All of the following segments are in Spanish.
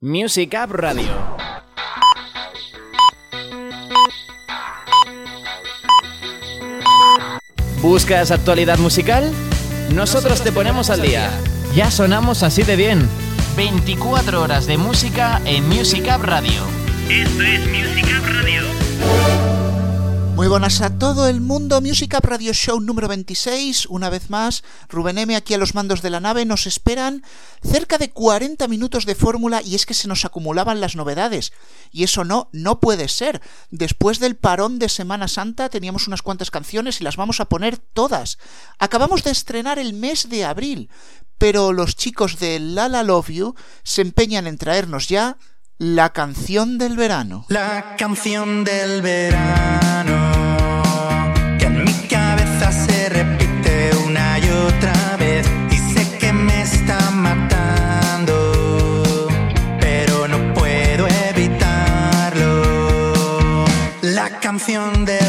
Music App Radio. ¿Buscas actualidad musical? Nosotros te ponemos al día. Ya sonamos así de bien. 24 horas de música en Music App Radio. Esto es Music App Radio. Muy buenas a todo el mundo, Music Up Radio Show número 26, una vez más, Rubén M aquí a los mandos de la nave, nos esperan cerca de 40 minutos de fórmula y es que se nos acumulaban las novedades, y eso no, no puede ser. Después del parón de Semana Santa teníamos unas cuantas canciones y las vamos a poner todas. Acabamos de estrenar el mes de abril, pero los chicos de Lala Love You se empeñan en traernos ya la canción del verano. La canción del verano del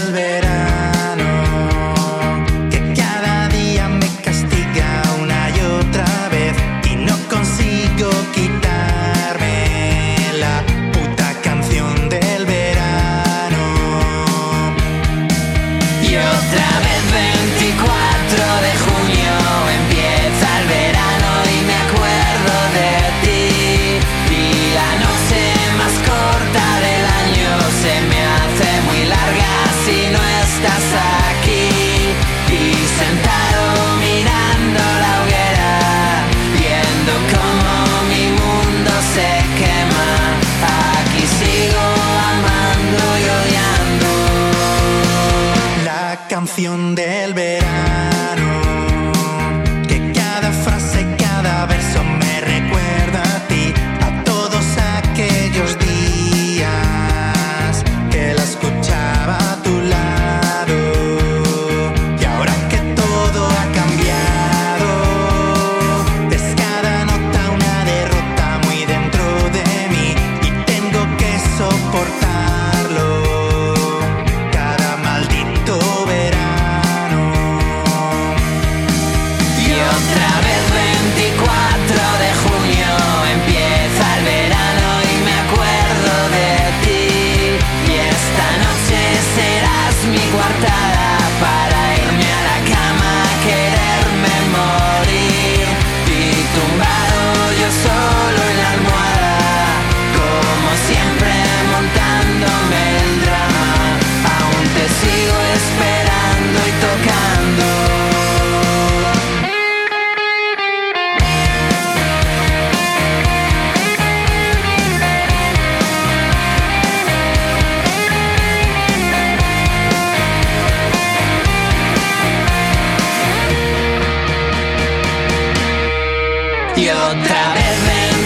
otra vez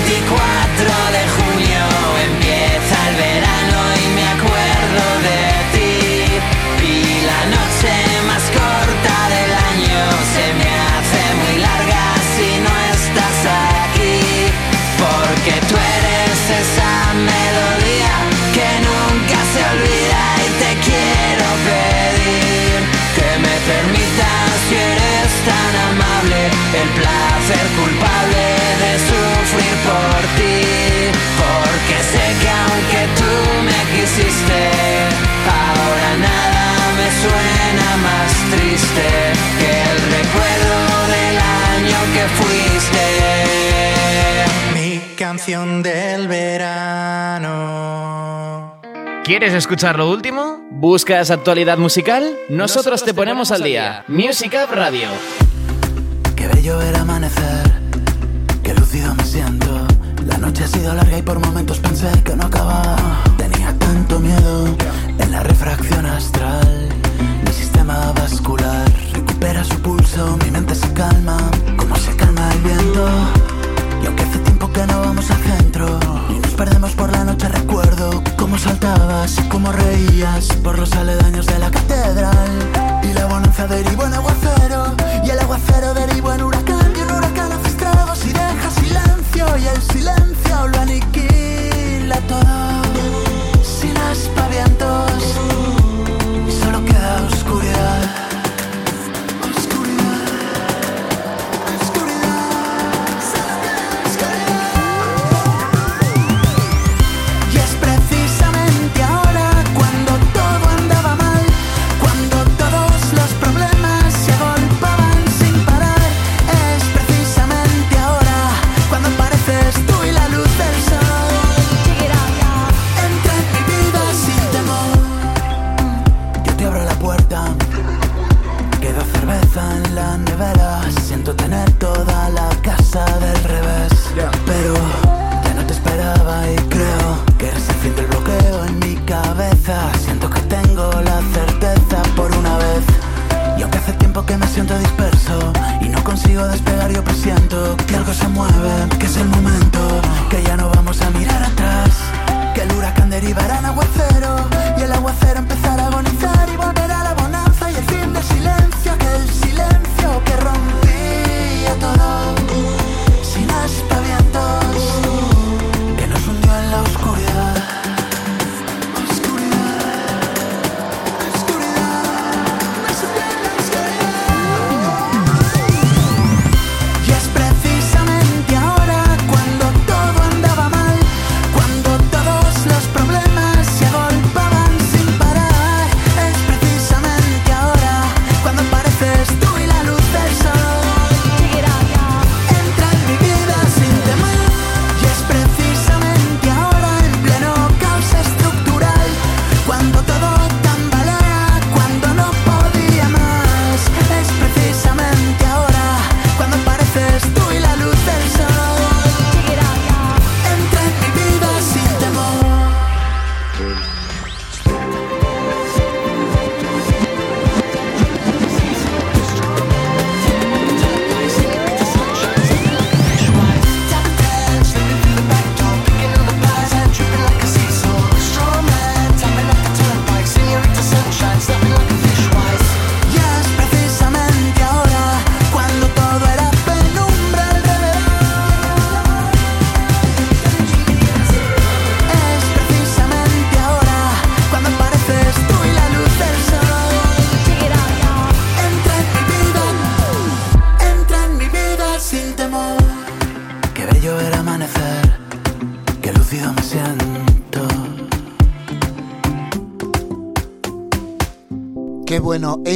24 de junio empieza el verano y me acuerdo de ti. Y la noche más corta del año se me hace muy larga si no estás aquí. Porque tú eres esa melodía que nunca se olvida y te quiero pedir que me permitas si eres tan amable el placer culpable canción del verano. ¿Quieres escuchar lo último? ¿Buscas actualidad musical? Nosotros te ponemos al día. Music App Radio. Qué bello el amanecer, qué lúcido me siento. La noche ha sido larga y por momentos pensé que no acababa. Tenía tanto miedo en la refracción astral. Mi sistema vascular recupera su pulso, mi mente se calma, como se calma el viento. Por la noche, recuerdo ibas y cómo reías por los aledaños de la catedral. Y la bonanza derivó en aguacero, y el aguacero derivó en huracán, y un huracán hace estragos y deja silencio, y el silencio lo aniquila todo. Sin aspavientos,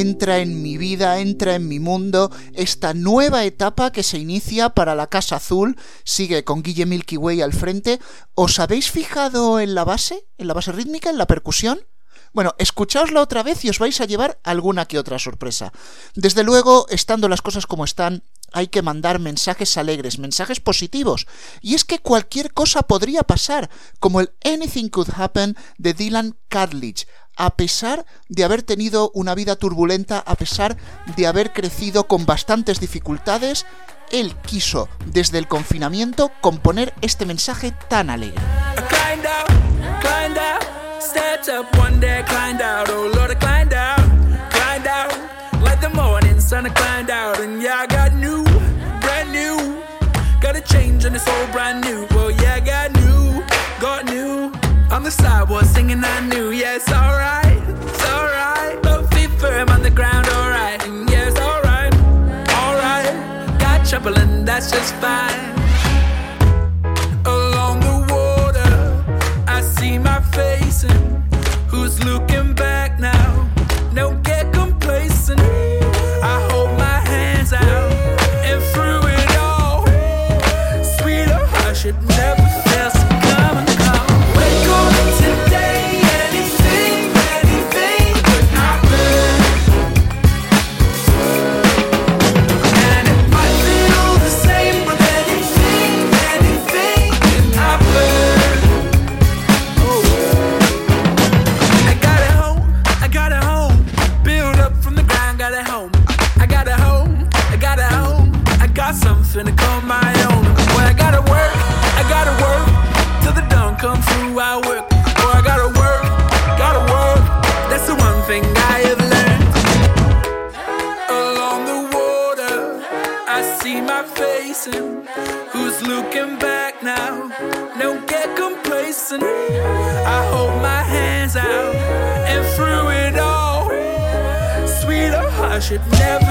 entra en mi vida, entra en mi mundo, esta nueva etapa que se inicia para la Casa Azul, sigue con Guille Milky Way al frente. ¿Os habéis fijado en la base, en la base rítmica, en la percusión? Bueno, escuchaosla otra vez y os vais a llevar alguna que otra sorpresa. Desde luego, estando las cosas como están, hay que mandar mensajes alegres, mensajes positivos. Y es que cualquier cosa podría pasar, como el Anything Could Happen de Dylan Cartledge a pesar de haber tenido una vida turbulenta, a pesar de haber crecido con bastantes dificultades, él quiso, desde el confinamiento, componer este mensaje tan alegre. On the sidewalk singing I knew, yeah, alright, it's alright. Both feet firm on the ground, alright, and yeah, alright, alright. Got trouble and that's just fine. Along the water, I see my face and who's looking should never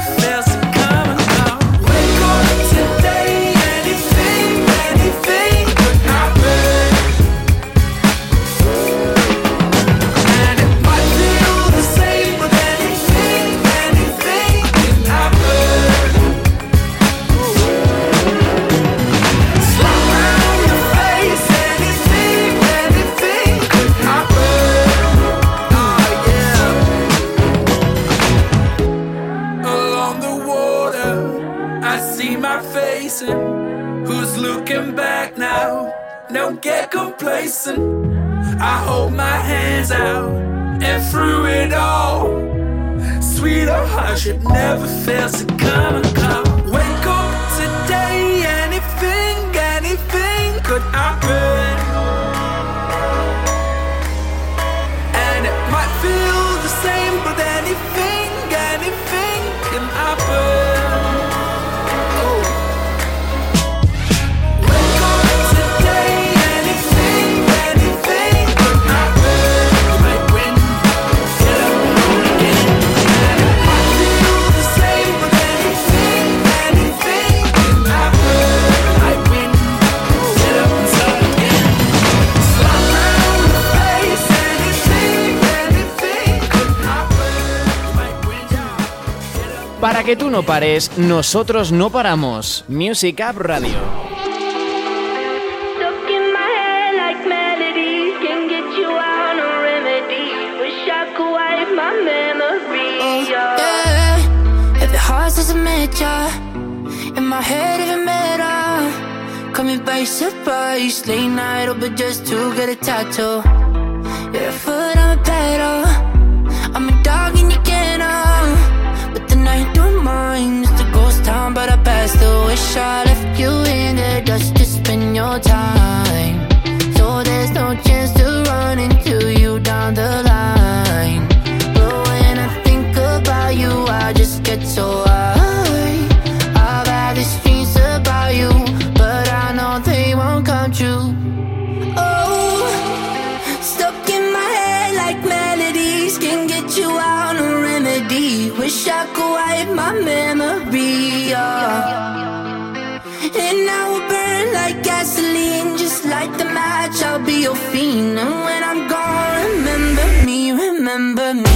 que tú no pares, nosotros no paramos. Music Up Radio. In my head, even better. Oh, call me by surprise. Late night, open just to get a tattoo. mind. It's a ghost town, but I passed the wish. I left you in the dust to spend your time. watch, I'll be your fiend. And when I'm gone, remember me, remember me.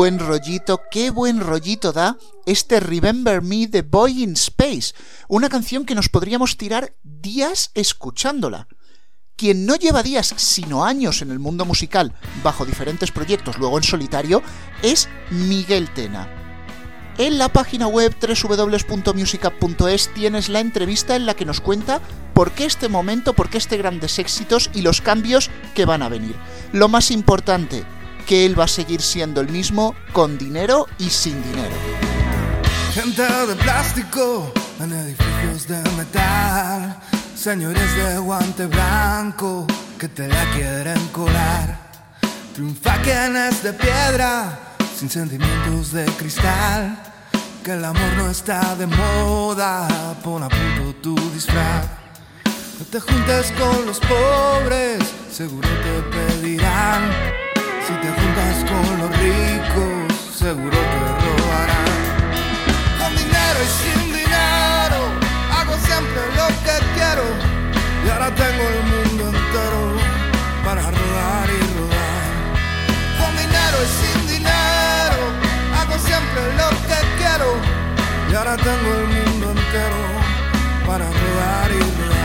buen rollito, qué buen rollito da este Remember Me de Boy in Space, una canción que nos podríamos tirar días escuchándola. Quien no lleva días, sino años en el mundo musical, bajo diferentes proyectos, luego en solitario, es Miguel Tena. En la página web www.musicup.es tienes la entrevista en la que nos cuenta por qué este momento, por qué este grandes éxitos y los cambios que van a venir. Lo más importante, que él va a seguir siendo el mismo con dinero y sin dinero. Gente de plástico en edificios de metal. Señores de guante blanco que te la quieren colar. Triunfa quien es de piedra, sin sentimientos de cristal. Que el amor no está de moda, pon a punto tu disfraz. No te juntes con los pobres, seguro te pedirán. Si te juntas con los ricos, seguro te robarán. Con dinero y sin dinero, hago siempre lo que quiero. Y ahora tengo el mundo entero para rodar y rodar. Con dinero y sin dinero, hago siempre lo que quiero. Y ahora tengo el mundo entero para rodar y rodar.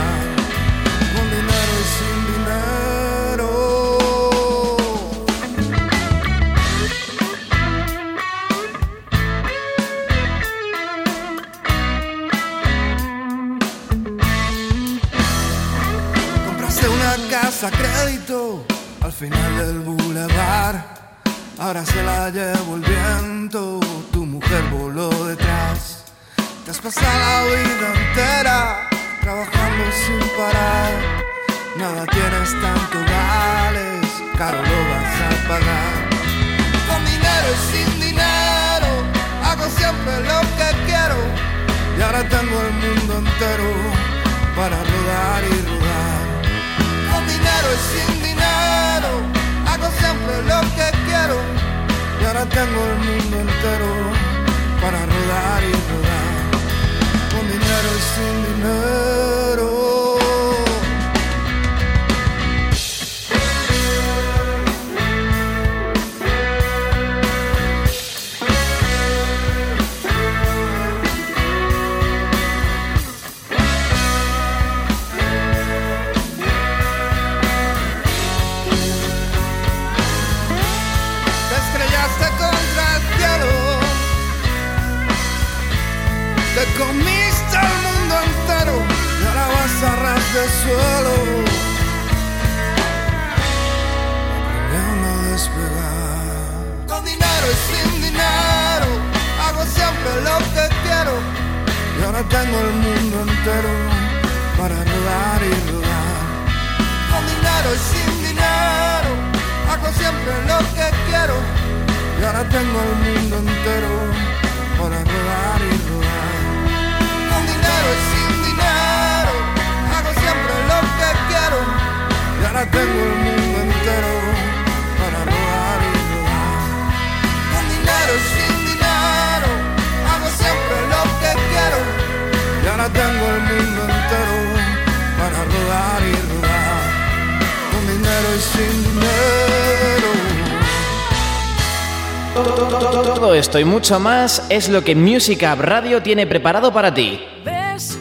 Al final del bulevar. Ahora se la llevo el viento, tu mujer voló detrás. Te has pasado la vida entera trabajando sin parar. Nada tienes tanto vales, caro lo vas a pagar. Con dinero y sin dinero, hago siempre lo que quiero. Y ahora tengo el mundo entero para rodar y rodar. Dinero y sin dinero, hago siempre lo que quiero. Y ahora tengo el mundo entero para rodar y rodar. Con dinero y sin dinero. Todo esto y mucho más es lo que Music Up Radio tiene preparado para ti. ¿Ves?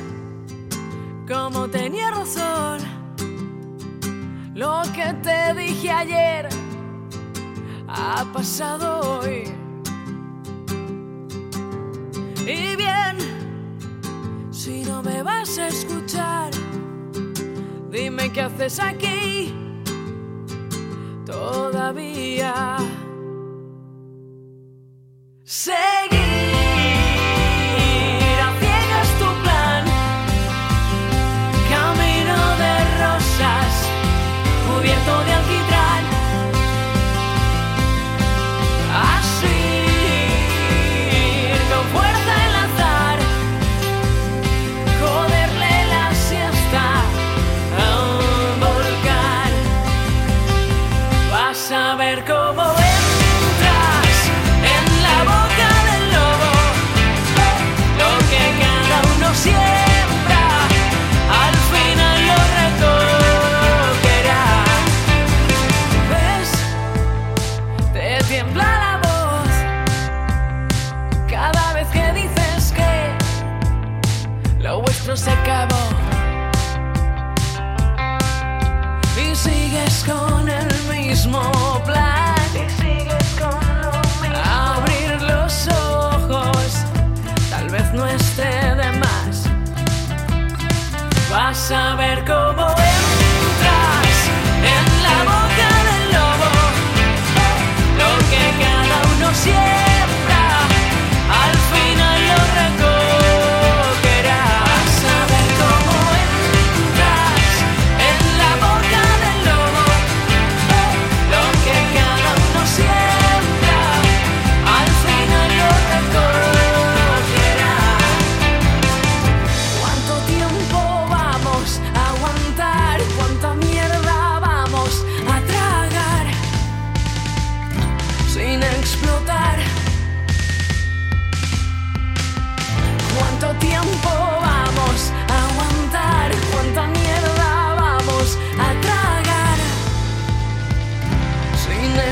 Como tenía razón. Lo que te dije ayer ha pasado hoy. Y bien, si no me vas a escuchar, dime qué haces aquí todavía. Seguir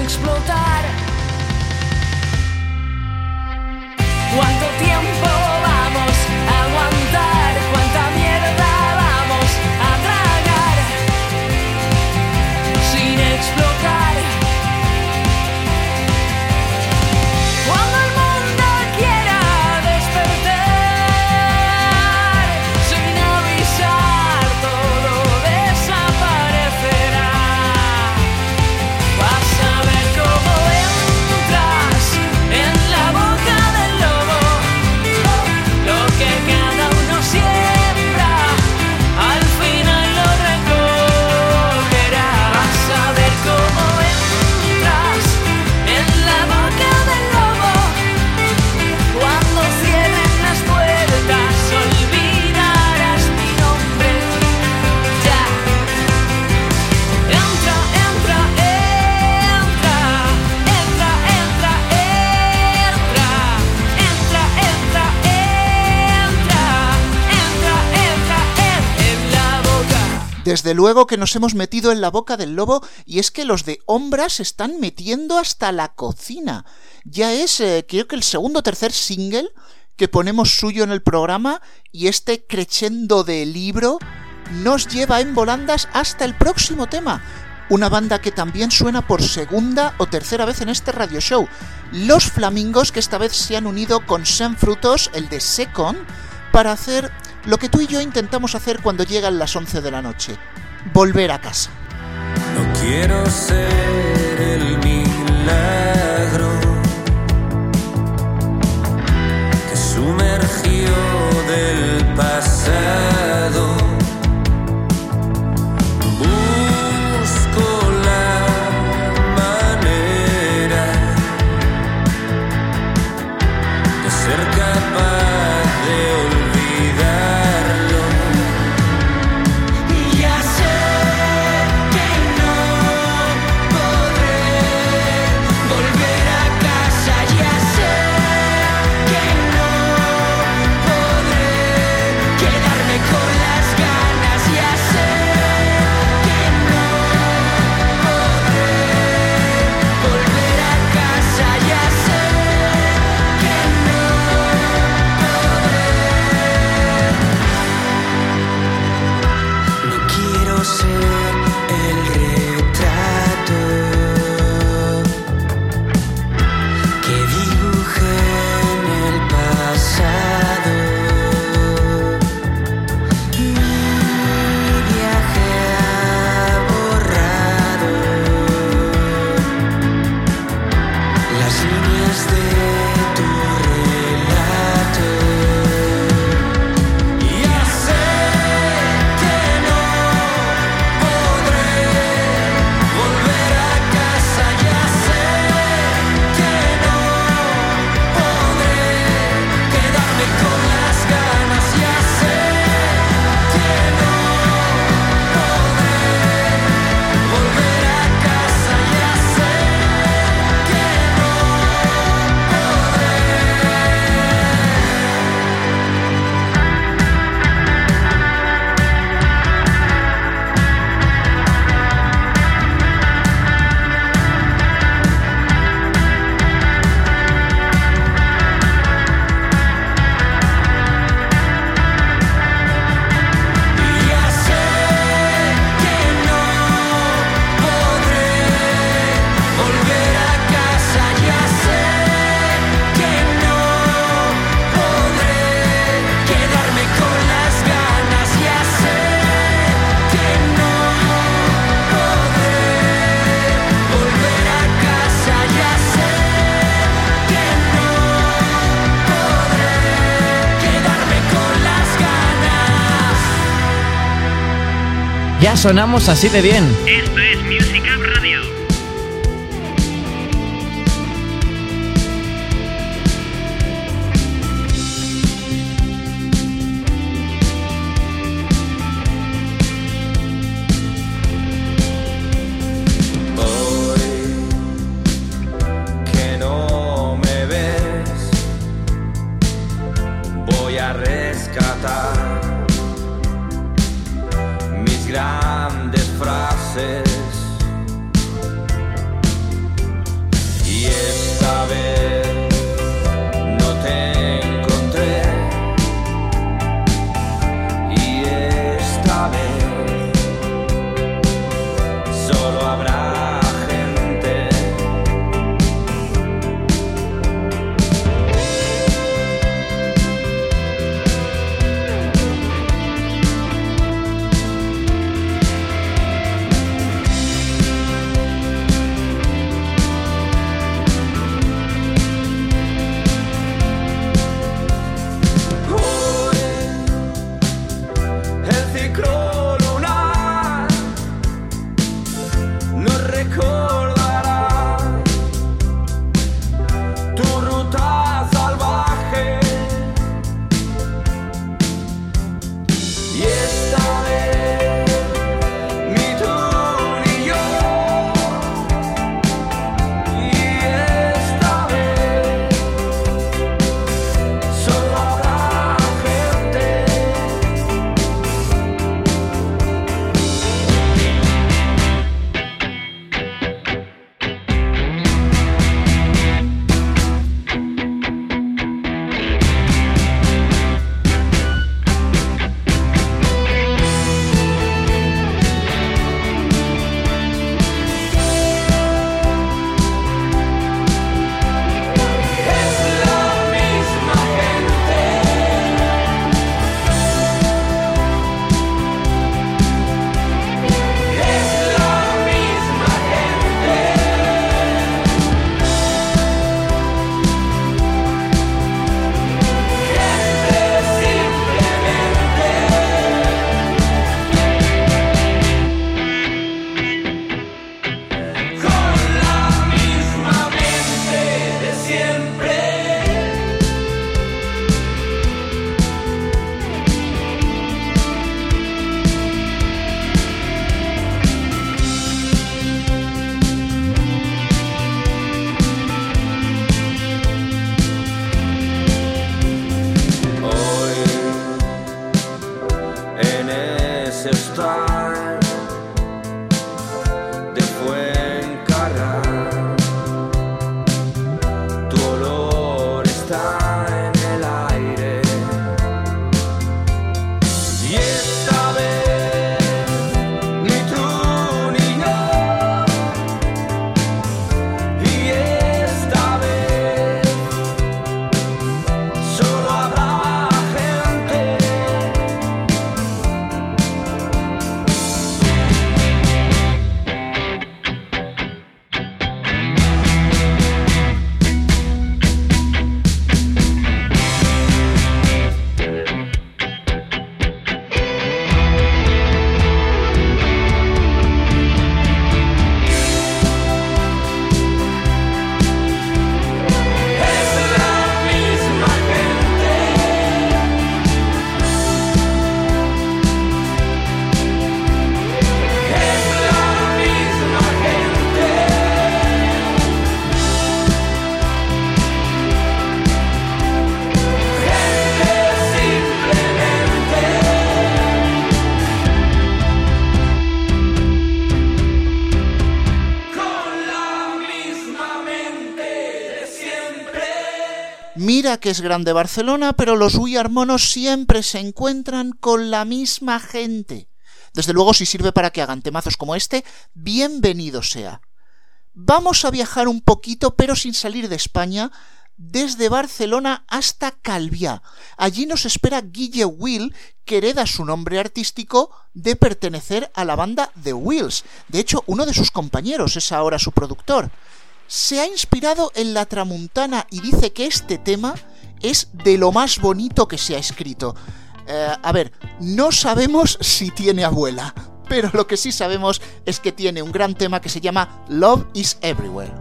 explotar. ¿Cuánto tiempo Desde luego que nos hemos metido en la boca del lobo y es que los de Ombra se están metiendo hasta la cocina. Ya es, eh, creo que el segundo o tercer single que ponemos suyo en el programa y este crescendo de libro nos lleva en volandas hasta el próximo tema. Una banda que también suena por segunda o tercera vez en este radio show. Los Flamingos que esta vez se han unido con Sam Frutos, el de Second, para hacer lo que tú y yo intentamos hacer cuando llegan las 11 de la noche. Volver a casa. No quiero ser el milagro que sumergió del pasado. Sonamos así de bien. 啊。Mira que es grande Barcelona, pero los We Are Monos siempre se encuentran con la misma gente. Desde luego, si sirve para que hagan temazos como este, bienvenido sea. Vamos a viajar un poquito, pero sin salir de España, desde Barcelona hasta Calviá. Allí nos espera Guille Will, que hereda su nombre artístico de pertenecer a la banda The Wheels. De hecho, uno de sus compañeros es ahora su productor. Se ha inspirado en la tramuntana y dice que este tema es de lo más bonito que se ha escrito. Eh, a ver, no sabemos si tiene abuela, pero lo que sí sabemos es que tiene un gran tema que se llama Love is Everywhere.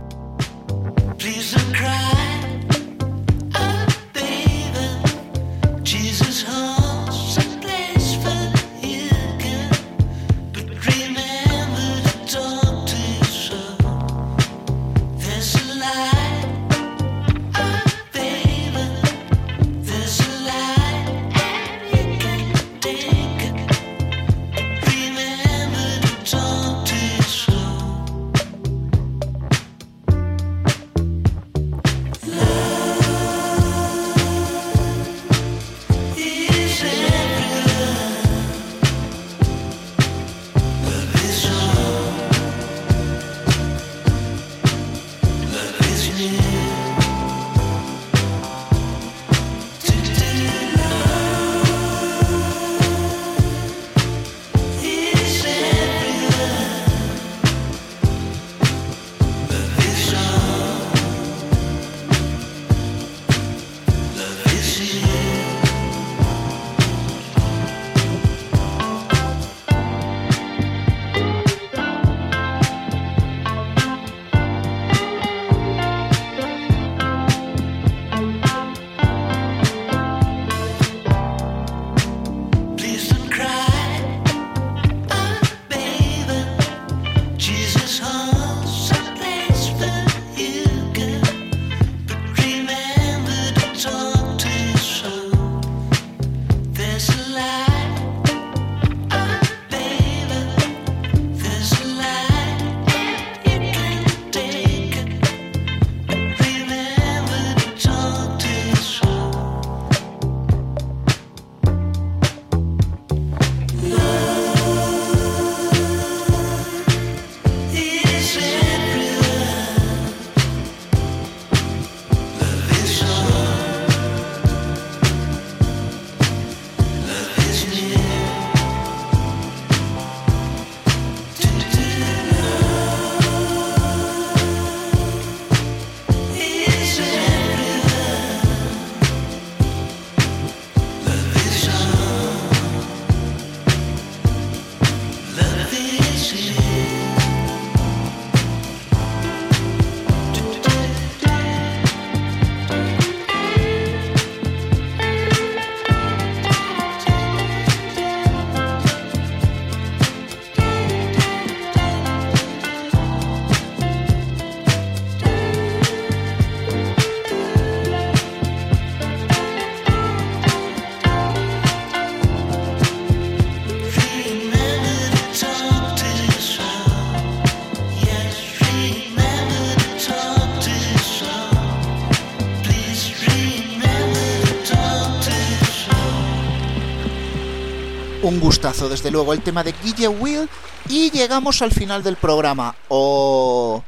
Gustazo, desde luego, el tema de Guille Will. Y llegamos al final del programa. Oh.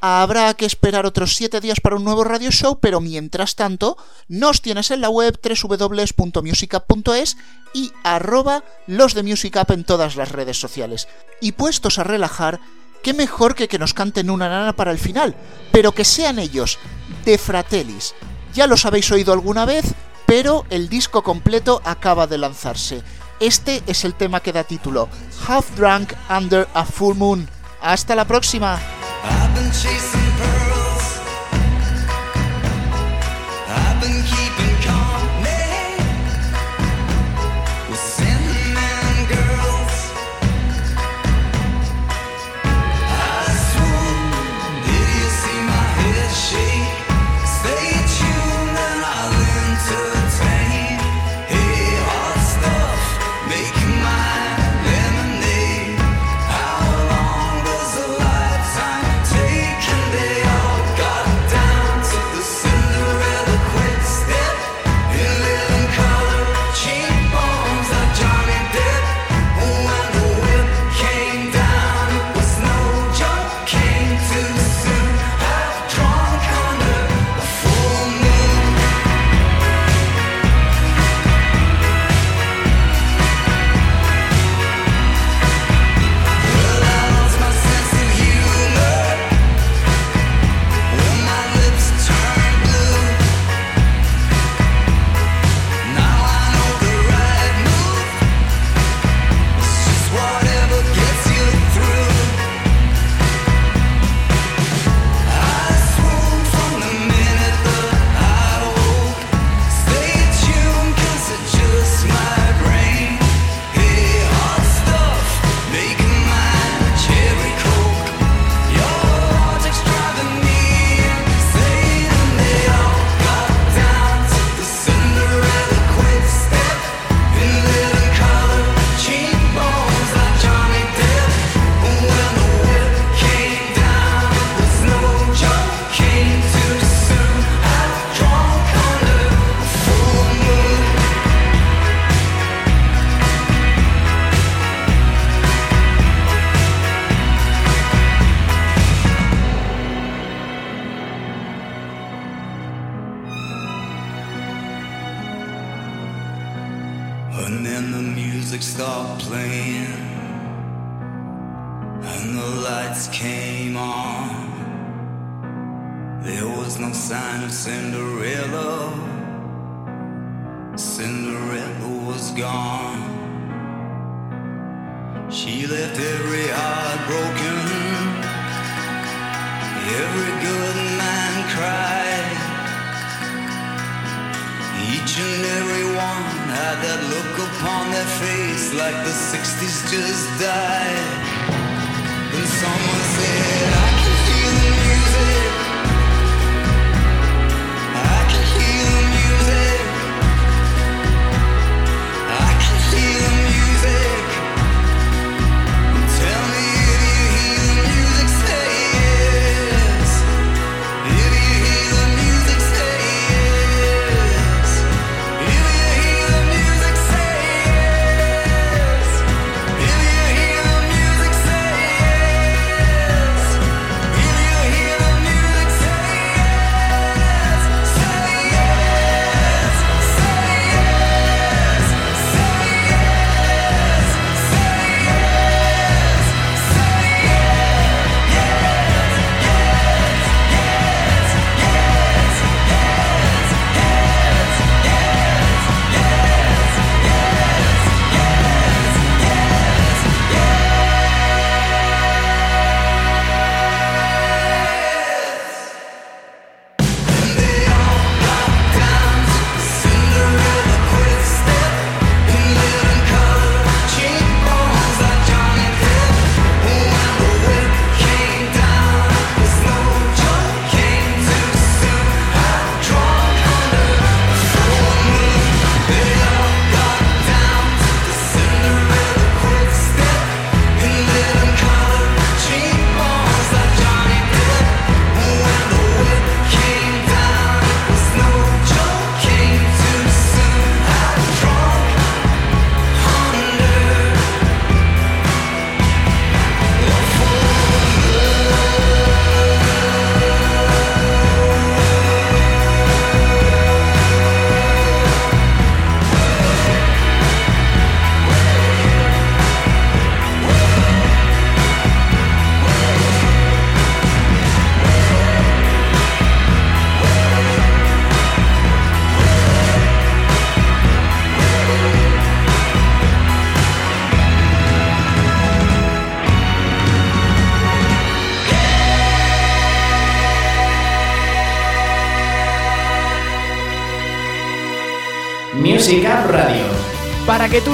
Habrá que esperar otros 7 días para un nuevo radio show, pero mientras tanto, nos tienes en la web www.musicup.es y arroba los de Music Up en todas las redes sociales. Y puestos a relajar, qué mejor que que nos canten una nana para el final, pero que sean ellos, de Fratellis. Ya los habéis oído alguna vez, pero el disco completo acaba de lanzarse. Este es el tema que da título, Half Drunk Under a Full Moon. Hasta la próxima.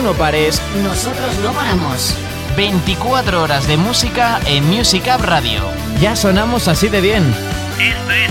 no pares, nosotros no paramos. 24 horas de música en Music Up Radio. Ya sonamos así de bien. Esto es